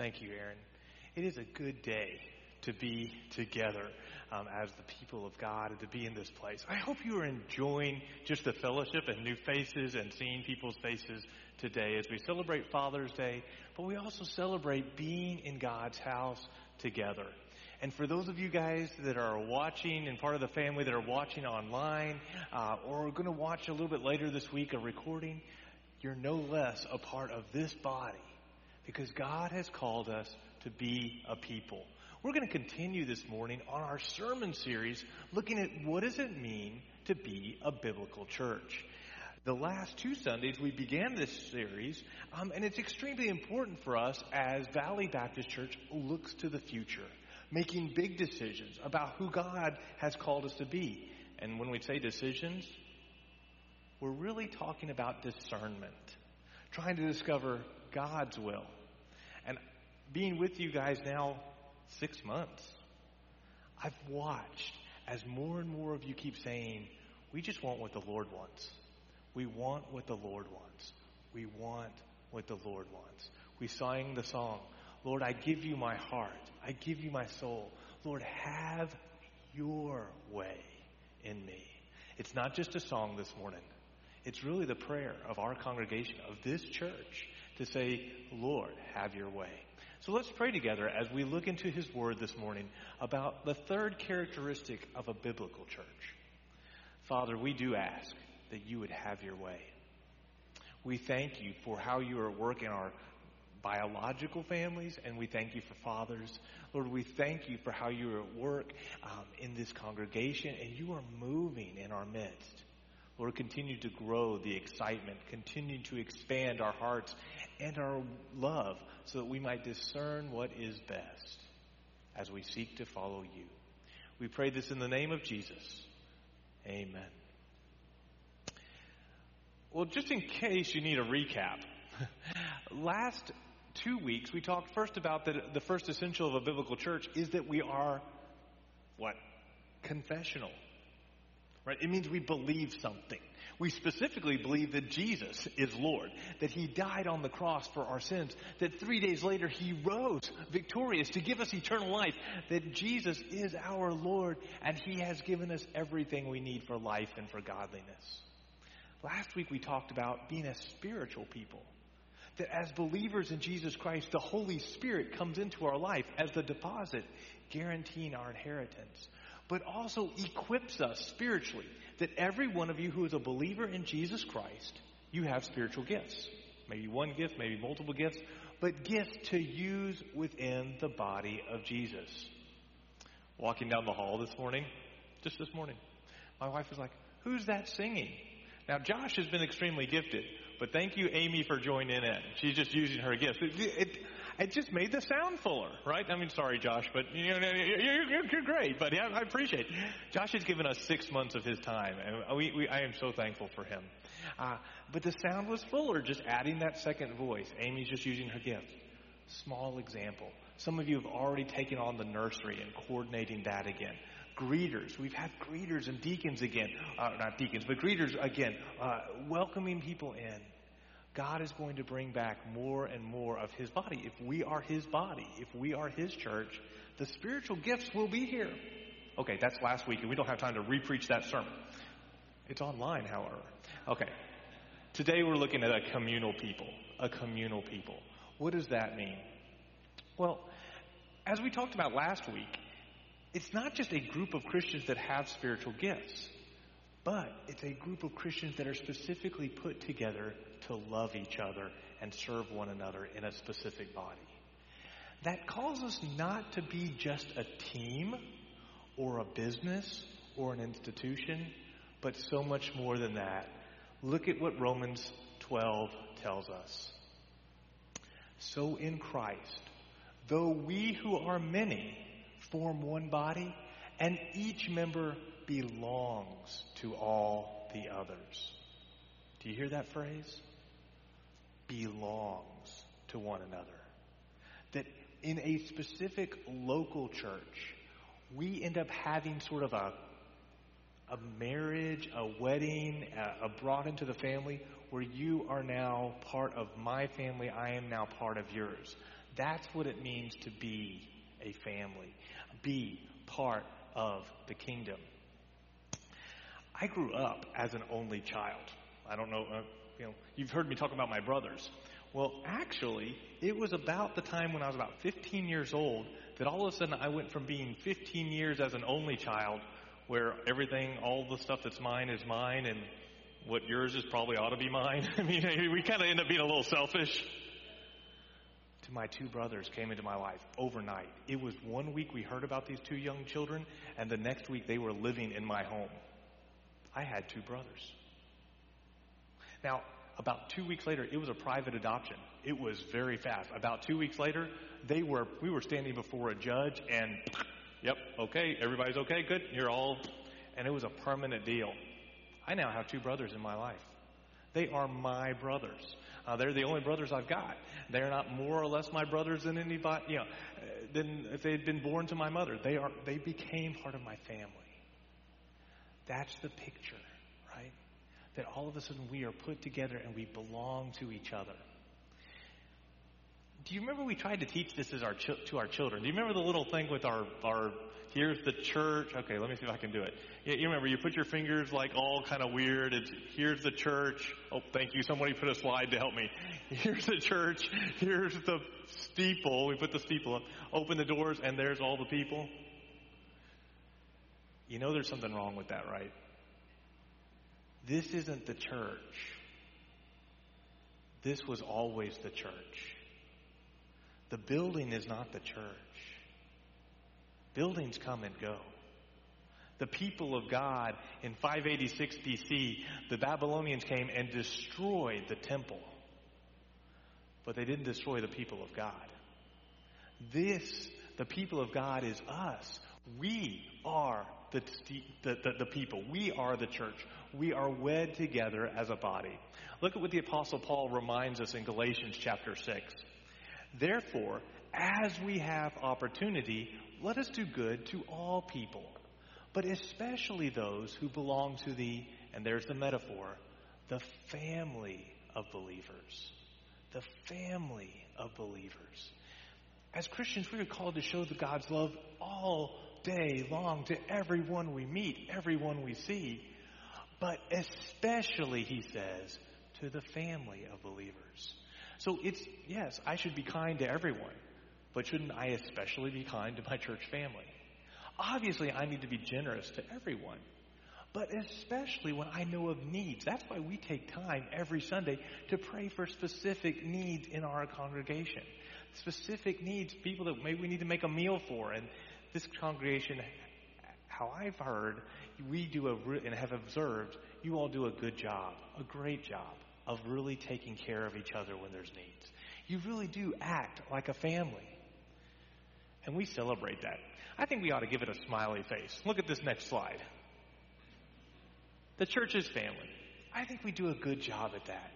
Thank you, Aaron. It is a good day to be together um, as the people of God and to be in this place. I hope you are enjoying just the fellowship and new faces and seeing people's faces today as we celebrate Father's Day, but we also celebrate being in God's house together. And for those of you guys that are watching and part of the family that are watching online uh, or are going to watch a little bit later this week a recording, you're no less a part of this body because God has called us to be a people. We're going to continue this morning on our sermon series looking at what does it mean to be a biblical church. The last two Sundays we began this series, um, and it's extremely important for us as Valley Baptist Church looks to the future, making big decisions about who God has called us to be. And when we say decisions, we're really talking about discernment, trying to discover God's will. Being with you guys now six months, I've watched as more and more of you keep saying, we just want what the Lord wants. We want what the Lord wants. We want what the Lord wants. We sang the song, Lord, I give you my heart. I give you my soul. Lord, have your way in me. It's not just a song this morning. It's really the prayer of our congregation, of this church, to say, Lord, have your way. So let's pray together as we look into His Word this morning about the third characteristic of a biblical church. Father, we do ask that you would have your way. We thank you for how you are working our biological families, and we thank you for fathers. Lord, we thank you for how you are at work um, in this congregation, and you are moving in our midst. Lord, continue to grow the excitement, continue to expand our hearts and our love so that we might discern what is best as we seek to follow you. We pray this in the name of Jesus. Amen. Well, just in case you need a recap, last two weeks we talked first about that the first essential of a biblical church is that we are what? Confessional. Right? It means we believe something. We specifically believe that Jesus is Lord, that He died on the cross for our sins, that three days later He rose victorious to give us eternal life, that Jesus is our Lord and He has given us everything we need for life and for godliness. Last week we talked about being a spiritual people. That as believers in Jesus Christ, the Holy Spirit comes into our life as the deposit guaranteeing our inheritance but also equips us spiritually. That every one of you who is a believer in Jesus Christ, you have spiritual gifts. Maybe one gift, maybe multiple gifts, but gifts to use within the body of Jesus. Walking down the hall this morning, just this morning, my wife was like, Who's that singing? Now, Josh has been extremely gifted, but thank you, Amy, for joining in. She's just using her gifts. It, it, it just made the sound fuller, right? I mean, sorry, Josh, but you know, you're, you're great, buddy. I, I appreciate it. Josh has given us six months of his time, and we, we, I am so thankful for him. Uh, but the sound was fuller, just adding that second voice. Amy's just using her gift. Small example. Some of you have already taken on the nursery and coordinating that again. Greeters. We've had greeters and deacons again. Uh, not deacons, but greeters again. Uh, welcoming people in. God is going to bring back more and more of His body. If we are His body, if we are His church, the spiritual gifts will be here. Okay, that's last week, and we don't have time to repreach that sermon. It's online, however. Okay. Today we're looking at a communal people. A communal people. What does that mean? Well, as we talked about last week, it's not just a group of Christians that have spiritual gifts. But it's a group of Christians that are specifically put together to love each other and serve one another in a specific body. That calls us not to be just a team or a business or an institution, but so much more than that. Look at what Romans 12 tells us. So in Christ, though we who are many form one body, and each member belongs to all the others. Do you hear that phrase? Belongs to one another. That in a specific local church, we end up having sort of a a marriage, a wedding, a, a brought into the family where you are now part of my family, I am now part of yours. That's what it means to be a family, be part of the kingdom. I grew up as an only child. I don't know, uh, you know, you've heard me talk about my brothers. Well, actually, it was about the time when I was about 15 years old that all of a sudden I went from being 15 years as an only child, where everything, all the stuff that's mine is mine, and what yours is probably ought to be mine. I mean, we kind of end up being a little selfish. To my two brothers came into my life overnight. It was one week we heard about these two young children, and the next week they were living in my home. I had two brothers. Now, about two weeks later, it was a private adoption. It was very fast. About two weeks later, they were we were standing before a judge, and yep, okay, everybody's okay, good, you're all, and it was a permanent deal. I now have two brothers in my life. They are my brothers. Uh, they're the only brothers I've got. They're not more or less my brothers than anybody, you know, than if they had been born to my mother. They are. They became part of my family. That's the picture, right? That all of a sudden we are put together and we belong to each other. Do you remember we tried to teach this as our ch- to our children? Do you remember the little thing with our our here's the church? Okay, let me see if I can do it. You, you remember you put your fingers like all kind of weird. It's here's the church. Oh, thank you. Somebody put a slide to help me. Here's the church. Here's the steeple. We put the steeple up. Open the doors, and there's all the people. You know there's something wrong with that, right? This isn't the church. This was always the church. The building is not the church. Buildings come and go. The people of God in 586 BC, the Babylonians came and destroyed the temple. But they didn't destroy the people of God. This, the people of God, is us. We are the, the, the, the, people. We are the church. We are wed together as a body. Look at what the Apostle Paul reminds us in Galatians chapter 6. Therefore, as we have opportunity, let us do good to all people, but especially those who belong to the, and there's the metaphor, the family of believers. The family of believers. As Christians, we are called to show the God's love all day long to everyone we meet, everyone we see, but especially, he says, to the family of believers. So it's, yes, I should be kind to everyone, but shouldn't I especially be kind to my church family? Obviously, I need to be generous to everyone, but especially when I know of needs. That's why we take time every Sunday to pray for specific needs in our congregation. Specific needs, people that maybe we need to make a meal for. And this congregation, how I've heard, we do a, and have observed, you all do a good job, a great job of really taking care of each other when there's needs. You really do act like a family. And we celebrate that. I think we ought to give it a smiley face. Look at this next slide. The church's family. I think we do a good job at that.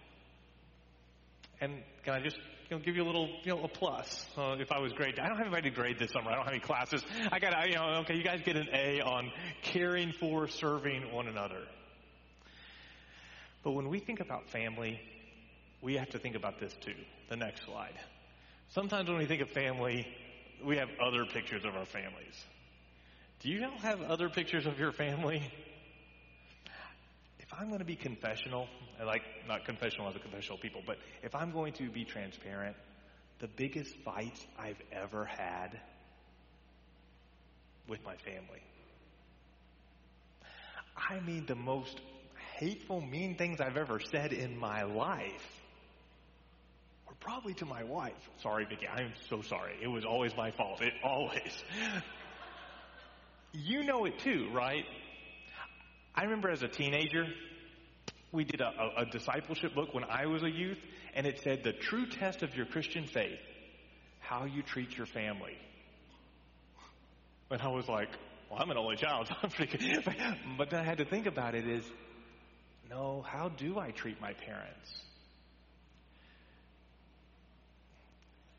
And can I just you know, give you a little, you know, a plus uh, if I was great. I don't have anybody to grade this summer. I don't have any classes. I got, you know, okay, you guys get an A on caring for, serving one another. But when we think about family, we have to think about this too. The next slide. Sometimes when we think of family, we have other pictures of our families. Do you all have other pictures of your family? If I'm going to be confessional, I like not confessional as a confessional people, but if I'm going to be transparent, the biggest fights I've ever had with my family. I mean, the most hateful, mean things I've ever said in my life were probably to my wife. Sorry, Vicki. I'm so sorry. It was always my fault. It always. you know it too, right? I remember as a teenager, we did a, a, a, discipleship book when I was a youth, and it said the true test of your Christian faith, how you treat your family. And I was like, well, I'm an only child, so I'm good. But then I had to think about it is, no, how do I treat my parents?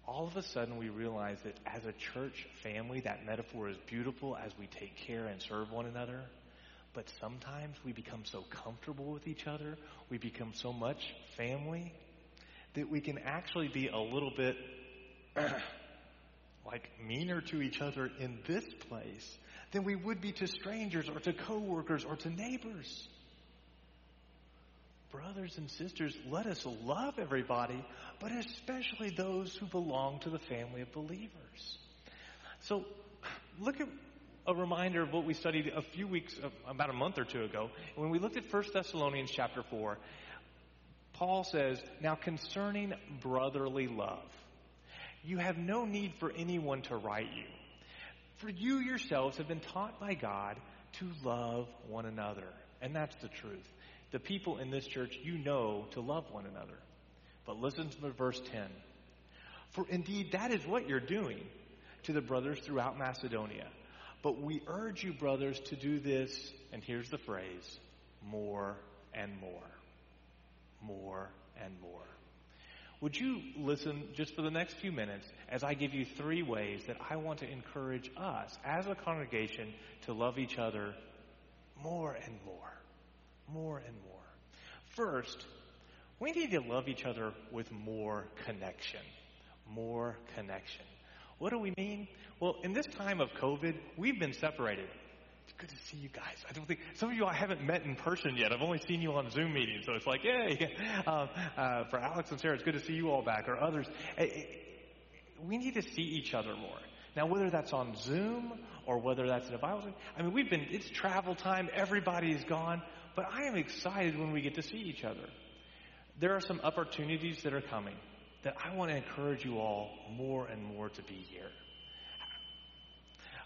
All of a sudden, we realize that as a church family, that metaphor is beautiful as we take care and serve one another. But sometimes we become so comfortable with each other, we become so much family, that we can actually be a little bit like meaner to each other in this place than we would be to strangers or to coworkers or to neighbors. Brothers and sisters, let us love everybody, but especially those who belong to the family of believers. So, look at a reminder of what we studied a few weeks, about a month or two ago. When we looked at 1 Thessalonians chapter 4, Paul says, Now concerning brotherly love, you have no need for anyone to write you. For you yourselves have been taught by God to love one another. And that's the truth. The people in this church, you know to love one another. But listen to verse 10. For indeed, that is what you're doing to the brothers throughout Macedonia. But we urge you, brothers, to do this, and here's the phrase more and more. More and more. Would you listen just for the next few minutes as I give you three ways that I want to encourage us as a congregation to love each other more and more? More and more. First, we need to love each other with more connection. More connection. What do we mean? Well, in this time of COVID, we've been separated. It's good to see you guys. I don't think some of you I haven't met in person yet. I've only seen you on Zoom meetings, so it's like, yay! Um, uh, for Alex and Sarah, it's good to see you all back, or others. We need to see each other more. Now, whether that's on Zoom or whether that's in a Bible, I mean, we've been. It's travel time. Everybody's gone, but I am excited when we get to see each other. There are some opportunities that are coming that I want to encourage you all more and more to be here.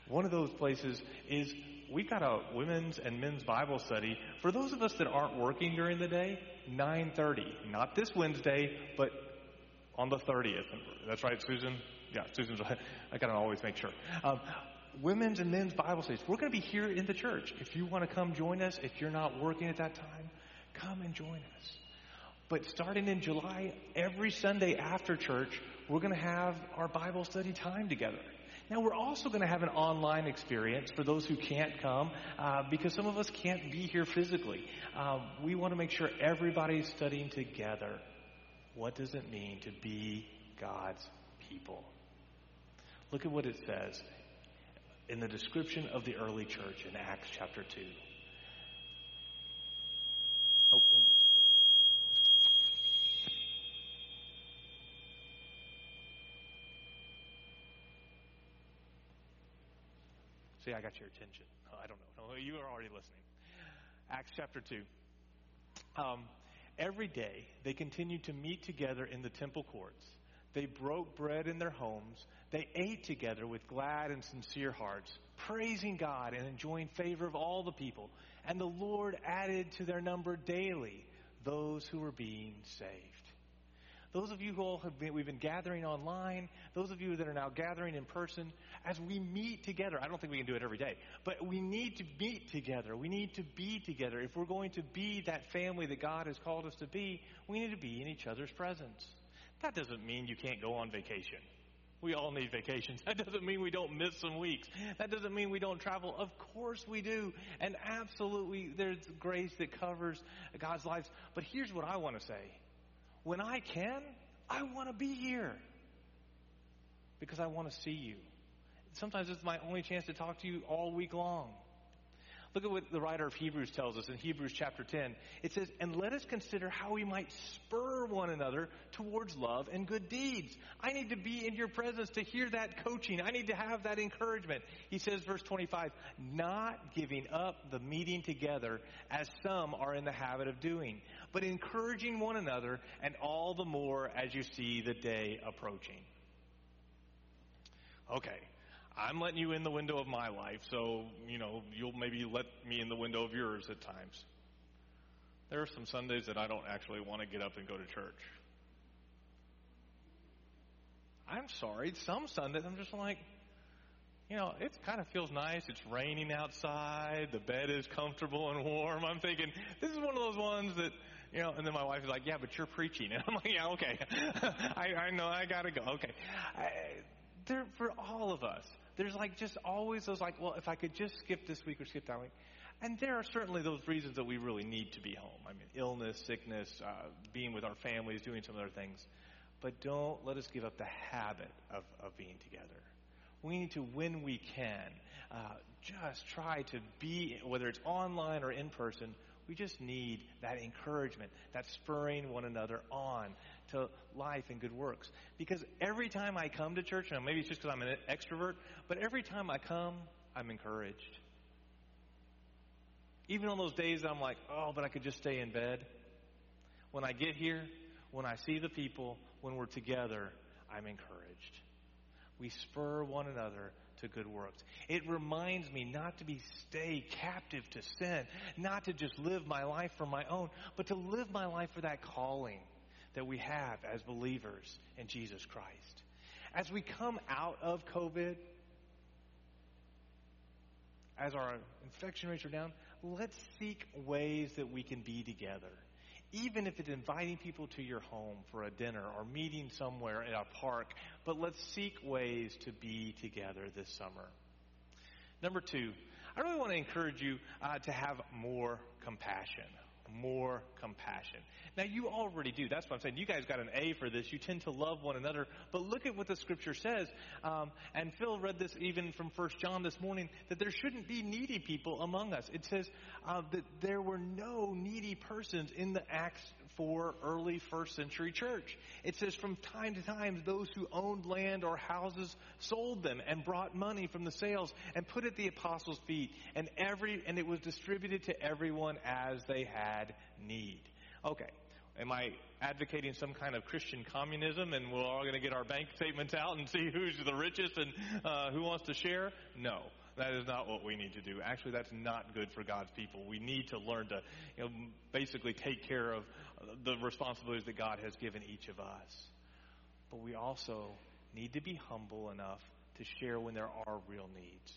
One of those places is we've got a women's and men's Bible study for those of us that aren't working during the day, 9:30. Not this Wednesday, but on the 30th. That's right, Susan. Yeah, Susan's. right. I gotta always make sure. Um, women's and men's Bible studies. We're to be here in the church. If you want to come join us, if you're not working at that time, come and join us. But starting in July, every Sunday after church, we're going to have our Bible study time together. Now, we're also going to have an online experience for those who can't come uh, because some of us can't be here physically. Uh, we want to make sure everybody's studying together. What does it mean to be God's people? Look at what it says in the description of the early church in Acts chapter 2. Oh, See, I got your attention. Oh, I don't know. You are already listening. Acts chapter 2. Um, every day they continued to meet together in the temple courts. They broke bread in their homes. They ate together with glad and sincere hearts, praising God and enjoying favor of all the people. And the Lord added to their number daily those who were being saved. Those of you who all have been, we've been gathering online, those of you that are now gathering in person, as we meet together, I don't think we can do it every day, but we need to meet together. We need to be together. If we're going to be that family that God has called us to be, we need to be in each other's presence. That doesn't mean you can't go on vacation. We all need vacations. That doesn't mean we don't miss some weeks. That doesn't mean we don't travel. Of course we do. And absolutely, there's grace that covers God's lives. But here's what I want to say when I can, I want to be here because I want to see you. Sometimes it's my only chance to talk to you all week long. Look at what the writer of Hebrews tells us in Hebrews chapter 10. It says, And let us consider how we might spur one another towards love and good deeds. I need to be in your presence to hear that coaching. I need to have that encouragement. He says, verse 25, not giving up the meeting together as some are in the habit of doing, but encouraging one another, and all the more as you see the day approaching. Okay, I'm letting you in the window of my life, so, you know, you'll maybe let me in the window of yours at times. There are some Sundays that I don't actually want to get up and go to church. I'm sorry, some Sundays I'm just like, you know, it kind of feels nice. It's raining outside. The bed is comfortable and warm. I'm thinking, this is one of those ones that, you know, and then my wife is like, yeah, but you're preaching. And I'm like, yeah, okay. I, I know I got to go. Okay. I, they're for all of us. There's like just always those like, well, if I could just skip this week or skip that week. And there are certainly those reasons that we really need to be home. I mean, illness, sickness, uh, being with our families, doing some other things. but don't let us give up the habit of, of being together. We need to, when we can, uh, just try to be, whether it's online or in person, we just need that encouragement, that spurring one another on to life and good works. Because every time I come to church, and maybe it's just because I'm an extrovert, but every time I come, I'm encouraged. Even on those days I'm like, oh, but I could just stay in bed. When I get here, when I see the people, when we're together, I'm encouraged. We spur one another to good works. It reminds me not to be stay captive to sin, not to just live my life for my own, but to live my life for that calling that we have as believers in Jesus Christ. As we come out of COVID, as our infection rates are down, let's seek ways that we can be together. Even if it's inviting people to your home for a dinner or meeting somewhere at a park, but let's seek ways to be together this summer. Number two, I really want to encourage you uh, to have more compassion more compassion. Now, you already do. That's what I'm saying. You guys got an A for this. You tend to love one another. But look at what the scripture says. Um, and Phil read this even from First John this morning that there shouldn't be needy people among us. It says uh, that there were no needy persons in the Acts for early first century church. It says from time to time those who owned land or houses sold them and brought money from the sales and put at the apostles' feet and every and it was distributed to everyone as they had need. Okay. Am I advocating some kind of Christian communism and we're all going to get our bank statements out and see who's the richest and uh, who wants to share? No. That is not what we need to do. Actually, that's not good for God's people. We need to learn to, you know, basically take care of the responsibilities that God has given each of us. But we also need to be humble enough to share when there are real needs.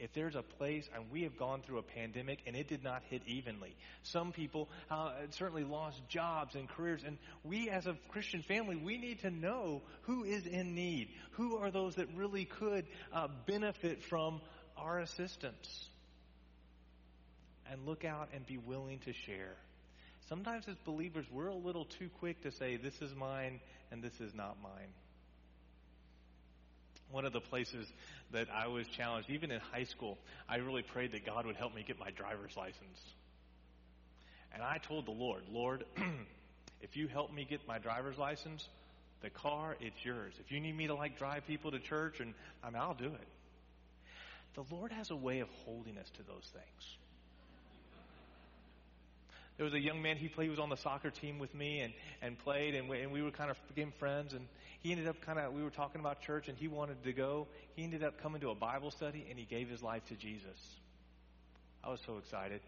If there's a place, and we have gone through a pandemic and it did not hit evenly. Some people uh, certainly lost jobs and careers, and we as a Christian family, we need to know who is in need. Who are those that really could uh, benefit from our assistance? And look out and be willing to share. Sometimes as believers, we're a little too quick to say, this is mine and this is not mine. One of the places that I was challenged, even in high school, I really prayed that God would help me get my driver's license. And I told the Lord, Lord, if you help me get my driver's license, the car, it's yours. If you need me to like drive people to church, and I mean, I'll do it. The Lord has a way of holding us to those things. There was a young man, he played, he was on the soccer team with me and, and played, and we, and we were kind of became friends. And he ended up kind of, we were talking about church, and he wanted to go. He ended up coming to a Bible study, and he gave his life to Jesus. I was so excited.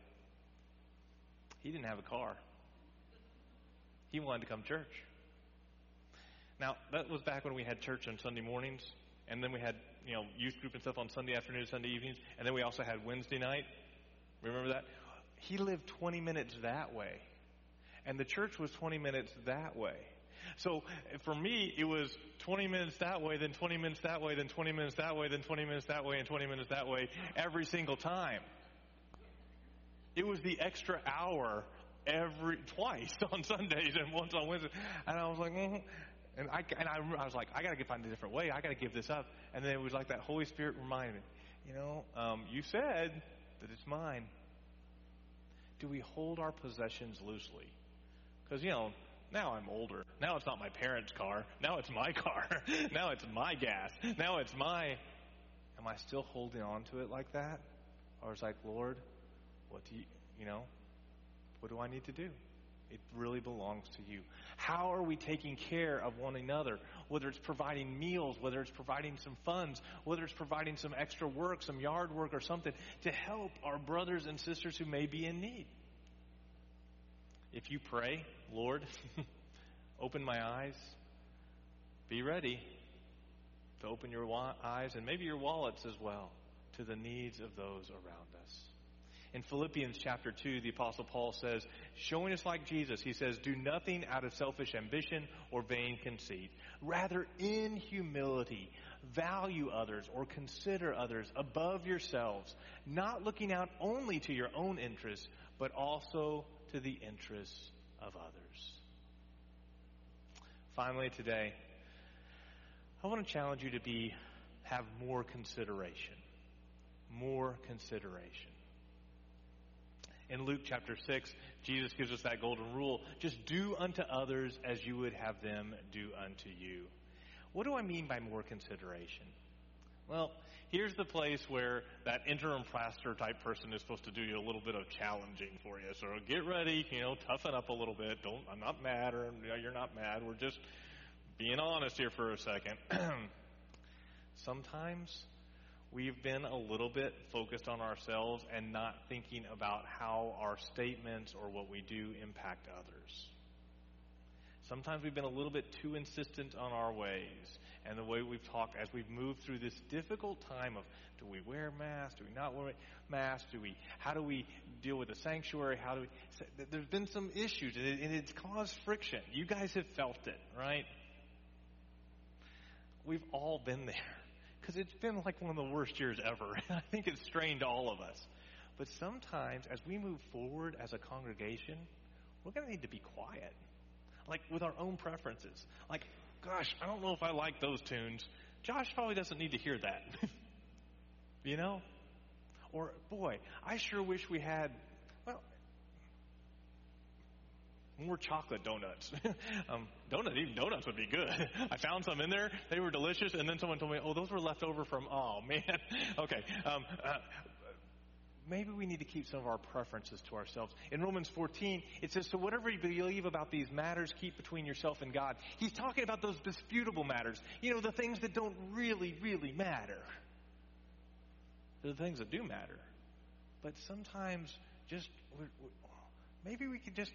He didn't have a car, he wanted to come to church. Now, that was back when we had church on Sunday mornings, and then we had, you know, youth group and stuff on Sunday afternoons, Sunday evenings, and then we also had Wednesday night. Remember that? He lived 20 minutes that way. And the church was 20 minutes that way. So for me, it was 20 minutes that way, then 20 minutes that way, then 20 minutes that way, then 20 minutes that way, and 20 minutes that way every single time. It was the extra hour every twice on Sundays and once on Wednesday, and I was like, mm-hmm. and I and I, I was like, I got to find a different way. I got to give this up. And then it was like that Holy Spirit reminded me, you know, um, you said that it's mine do we hold our possessions loosely? Because, you know, now I'm older. Now it's not my parents' car. Now it's my car. now it's my gas. Now it's my. Am I still holding on to it like that? Or is like, Lord, what do you, you know, what do I need to do? It really belongs to you. How are we taking care of one another? Whether it's providing meals, whether it's providing some funds, whether it's providing some extra work, some yard work or something to help our brothers and sisters who may be in need. If you pray, Lord, open my eyes, be ready to open your eyes and maybe your wallets as well to the needs of those around us. In Philippians chapter 2, the Apostle Paul says, showing us like Jesus, he says, Do nothing out of selfish ambition or vain conceit. Rather, in humility, value others or consider others above yourselves, not looking out only to your own interests, but also to the interests of others. finally today, I want to challenge you to be have more consideration. More consideration. In Luke chapter 6, Jesus gives us that golden rule just do unto others as you would have them do unto you. What do I mean by more consideration? Well, here's the place where that interim pastor type person is supposed to do you a little bit of challenging for you. So get ready, you know, toughen up a little bit. Don't I'm not mad or you're not mad. We're just being honest here for a second. Sometimes we've been a little bit focused on ourselves and not thinking about how our statements or what we do impact others. Sometimes we've been a little bit too insistent on our ways and the way we've talked as we've moved through this difficult time of do we wear masks, do we not wear masks, do we, how do we deal with the sanctuary, how do we, there's been some issues and, it, and it's caused friction. You guys have felt it, right? We've all been there because it's been like one of the worst years ever. I think it's strained all of us. But sometimes, as we move forward as a congregation, we're going to need to be quiet, like with our own preferences. Like, gosh, I don't know if I like those tunes. Josh probably doesn't need to hear that. you know? Or, boy, I sure wish we had, well, more chocolate donuts. um, donuts, even donuts would be good. I found some in there. They were delicious. And then someone told me, oh, those were left over from, oh, man. okay. Um, uh, maybe we need to keep some of our preferences to ourselves. In Romans 14, it says, So whatever you believe about these matters, keep between yourself and God. He's talking about those disputable matters. You know, the things that don't really, really matter. They're the things that do matter. But sometimes just, we're, we're, maybe we could just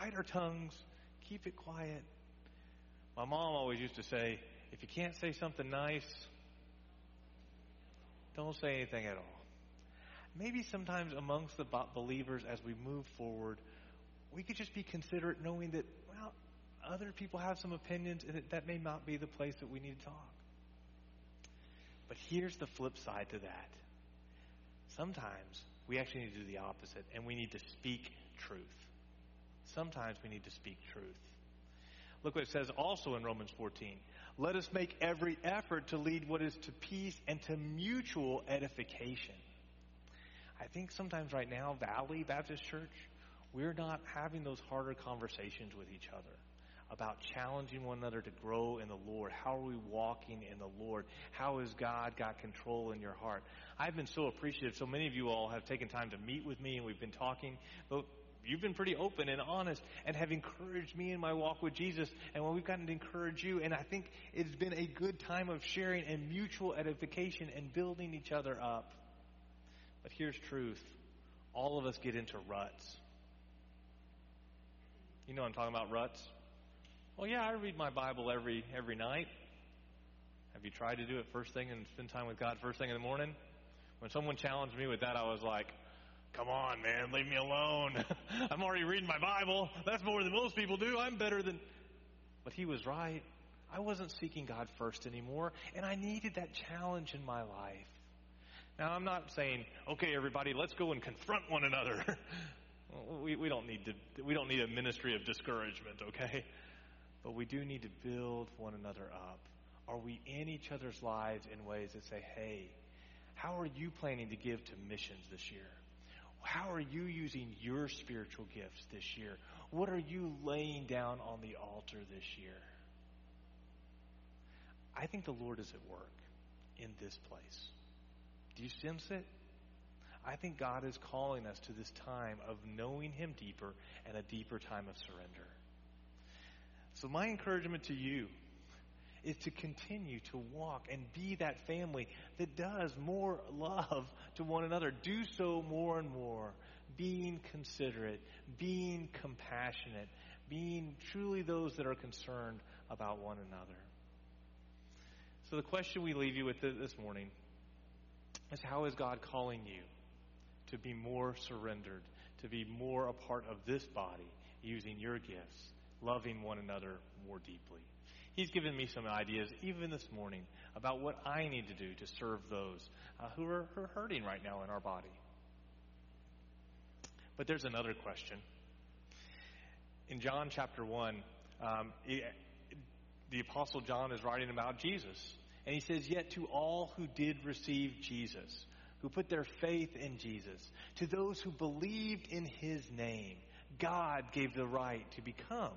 bite our tongues, keep it quiet. My mom always used to say, if you can't say something nice, don't say anything at all. Maybe sometimes amongst the believers as we move forward, we could just be considerate knowing that, well, other people have some opinions and that, that may not be the place that we need to talk. But here's the flip side to that. Sometimes we actually need to do the opposite and we need to speak truth. Sometimes we need to speak truth. Look what it says also in Romans 14. Let us make every effort to lead what is to peace and to mutual edification. I think sometimes right now, Valley Baptist Church, we're not having those harder conversations with each other about challenging one another to grow in the Lord. How are we walking in the Lord? How has God got control in your heart? I've been so appreciative. So many of you all have taken time to meet with me and we've been talking. But you've been pretty open and honest and have encouraged me in my walk with Jesus. And when we've gotten to encourage you, and I think it's been a good time of sharing and mutual edification and building each other up. But here's truth all of us get into ruts. You know I'm talking about ruts? Well, yeah, I read my Bible every every night. Have you tried to do it first thing and spend time with God first thing in the morning? When someone challenged me with that, I was like, Come on, man, leave me alone. I'm already reading my Bible. That's more than most people do. I'm better than. But he was right. I wasn't seeking God first anymore, and I needed that challenge in my life. Now, I'm not saying, okay, everybody, let's go and confront one another. we, we, don't need to, we don't need a ministry of discouragement, okay? But we do need to build one another up. Are we in each other's lives in ways that say, hey, how are you planning to give to missions this year? How are you using your spiritual gifts this year? What are you laying down on the altar this year? I think the Lord is at work in this place. Do you sense it? I think God is calling us to this time of knowing Him deeper and a deeper time of surrender. So, my encouragement to you is to continue to walk and be that family that does more love to one another. Do so more and more, being considerate, being compassionate, being truly those that are concerned about one another. So, the question we leave you with this morning is how is God calling you to be more surrendered, to be more a part of this body, using your gifts, loving one another more deeply? He's given me some ideas, even this morning, about what I need to do to serve those uh, who, are, who are hurting right now in our body. But there's another question. in John chapter 1, um, it, the Apostle John is writing about Jesus. And he says, Yet to all who did receive Jesus, who put their faith in Jesus, to those who believed in his name, God gave the right to become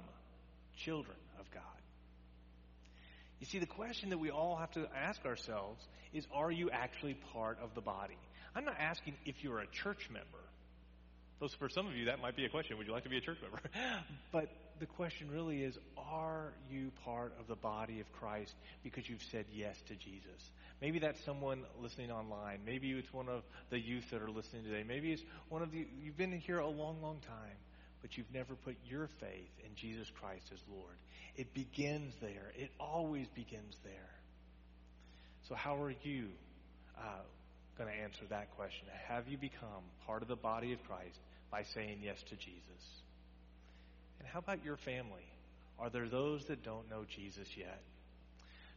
children. You see, the question that we all have to ask ourselves is Are you actually part of the body? I'm not asking if you're a church member. Those, for some of you, that might be a question. Would you like to be a church member? but the question really is Are you part of the body of Christ because you've said yes to Jesus? Maybe that's someone listening online. Maybe it's one of the youth that are listening today. Maybe it's one of the, you've been here a long, long time, but you've never put your faith in Jesus Christ as Lord. It begins there, it always begins there. So, how are you uh, going to answer that question? Have you become part of the body of Christ by saying yes to Jesus? And how about your family? Are there those that don't know Jesus yet?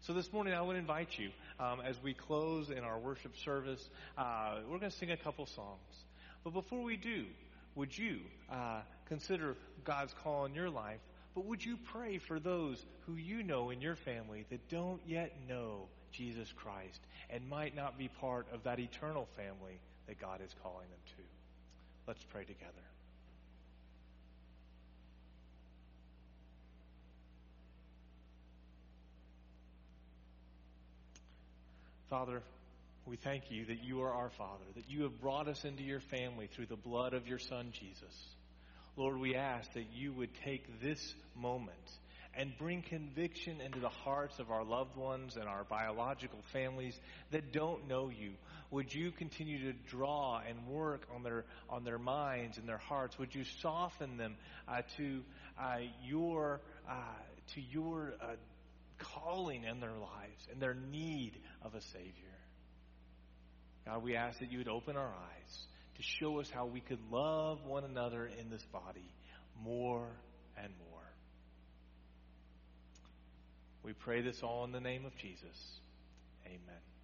So this morning, I would invite you, um, as we close in our worship service, uh, we're going to sing a couple songs. But before we do, would you uh, consider God's call in your life? But would you pray for those who you know in your family that don't yet know Jesus Christ and might not be part of that eternal family that God is calling them to? Let's pray together. Father, we thank you that you are our Father, that you have brought us into your family through the blood of your Son, Jesus. Lord, we ask that you would take this moment and bring conviction into the hearts of our loved ones and our biological families that don't know you. Would you continue to draw and work on their on their minds and their hearts? Would you soften them uh, to uh, your uh, to your uh, calling in their lives and their need of a Savior. God, we ask that you would open our eyes to show us how we could love one another in this body more and more. We pray this all in the name of Jesus. Amen.